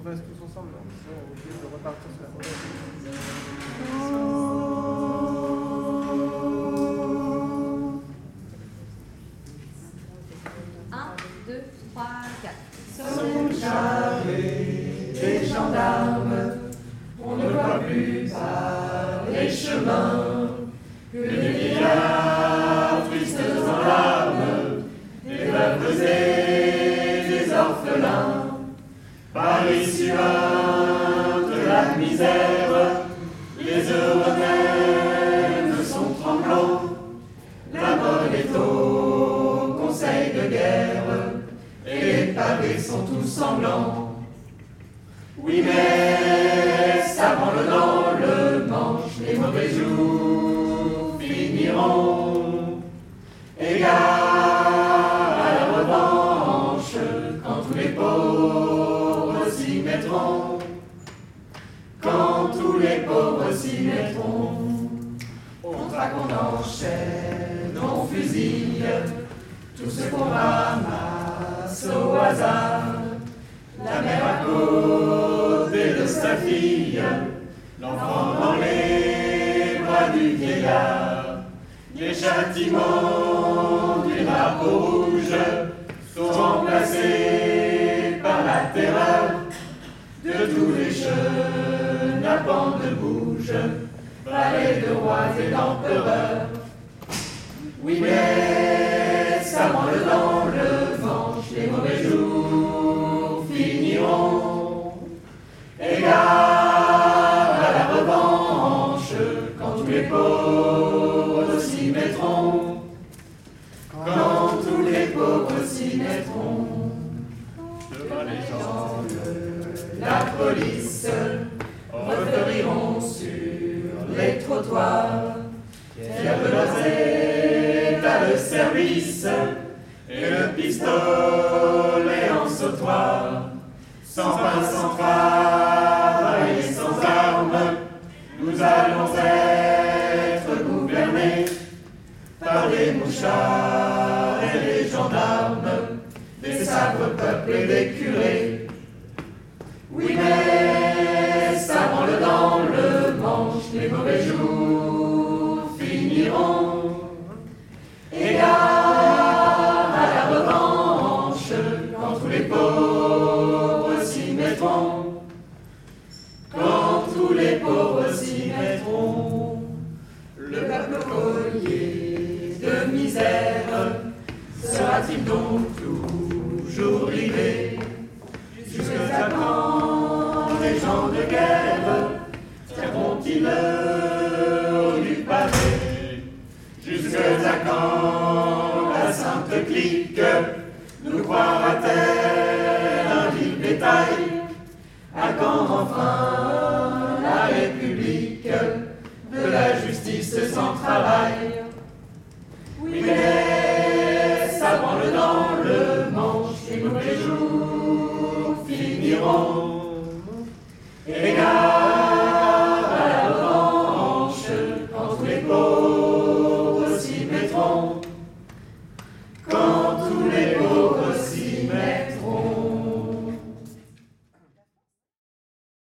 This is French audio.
province tous ensemble, là, au lieu de repartir sur la. Sont chargés gendarmes, on ne voit plus les chemins Paris suinte de la misère, les même sont tremblants, la mort est au conseil de guerre, et les pavés sont tous semblants. Oui, mais ça le dans le manche, les mauvais jours finiront. Égard à la revanche, quand tous les pauvres Quand tous les pauvres s'y mettront. On traque, on enchaîne, on fusille tout ce qu'on ramasse au hasard. La mère à côté de sa fille, l'enfant dans les bras du vieillard. Les châtiments du drapeau rouge sont remplacés tous les jeunes à de bouge, palais de rois et d'empereurs. Oui, mais ça branle dans le ventre les mauvais jours finiront. Égard à la revanche, quand tous les pauvres s'y mettront. Quand tous les pauvres s'y mettront. Les la police refleuriront sur les trottoirs. De leurs états de service et le pistolet en sautoir sans pain, sans travail et sans armes, nous allons être gouvernés par les mouchards et les gendarmes, des sabres peuplés des curés. Oui, mais ça le dans le manche, les mauvais jours finiront. Égard à la revanche, quand tous les pauvres quand tous les pauvres s'y mettront, le peuple collier de misère sera-t-il donc l'heure du pavé Jusqu'à quand la sainte clique nous croira-t-elle un vil bétail à quand enfin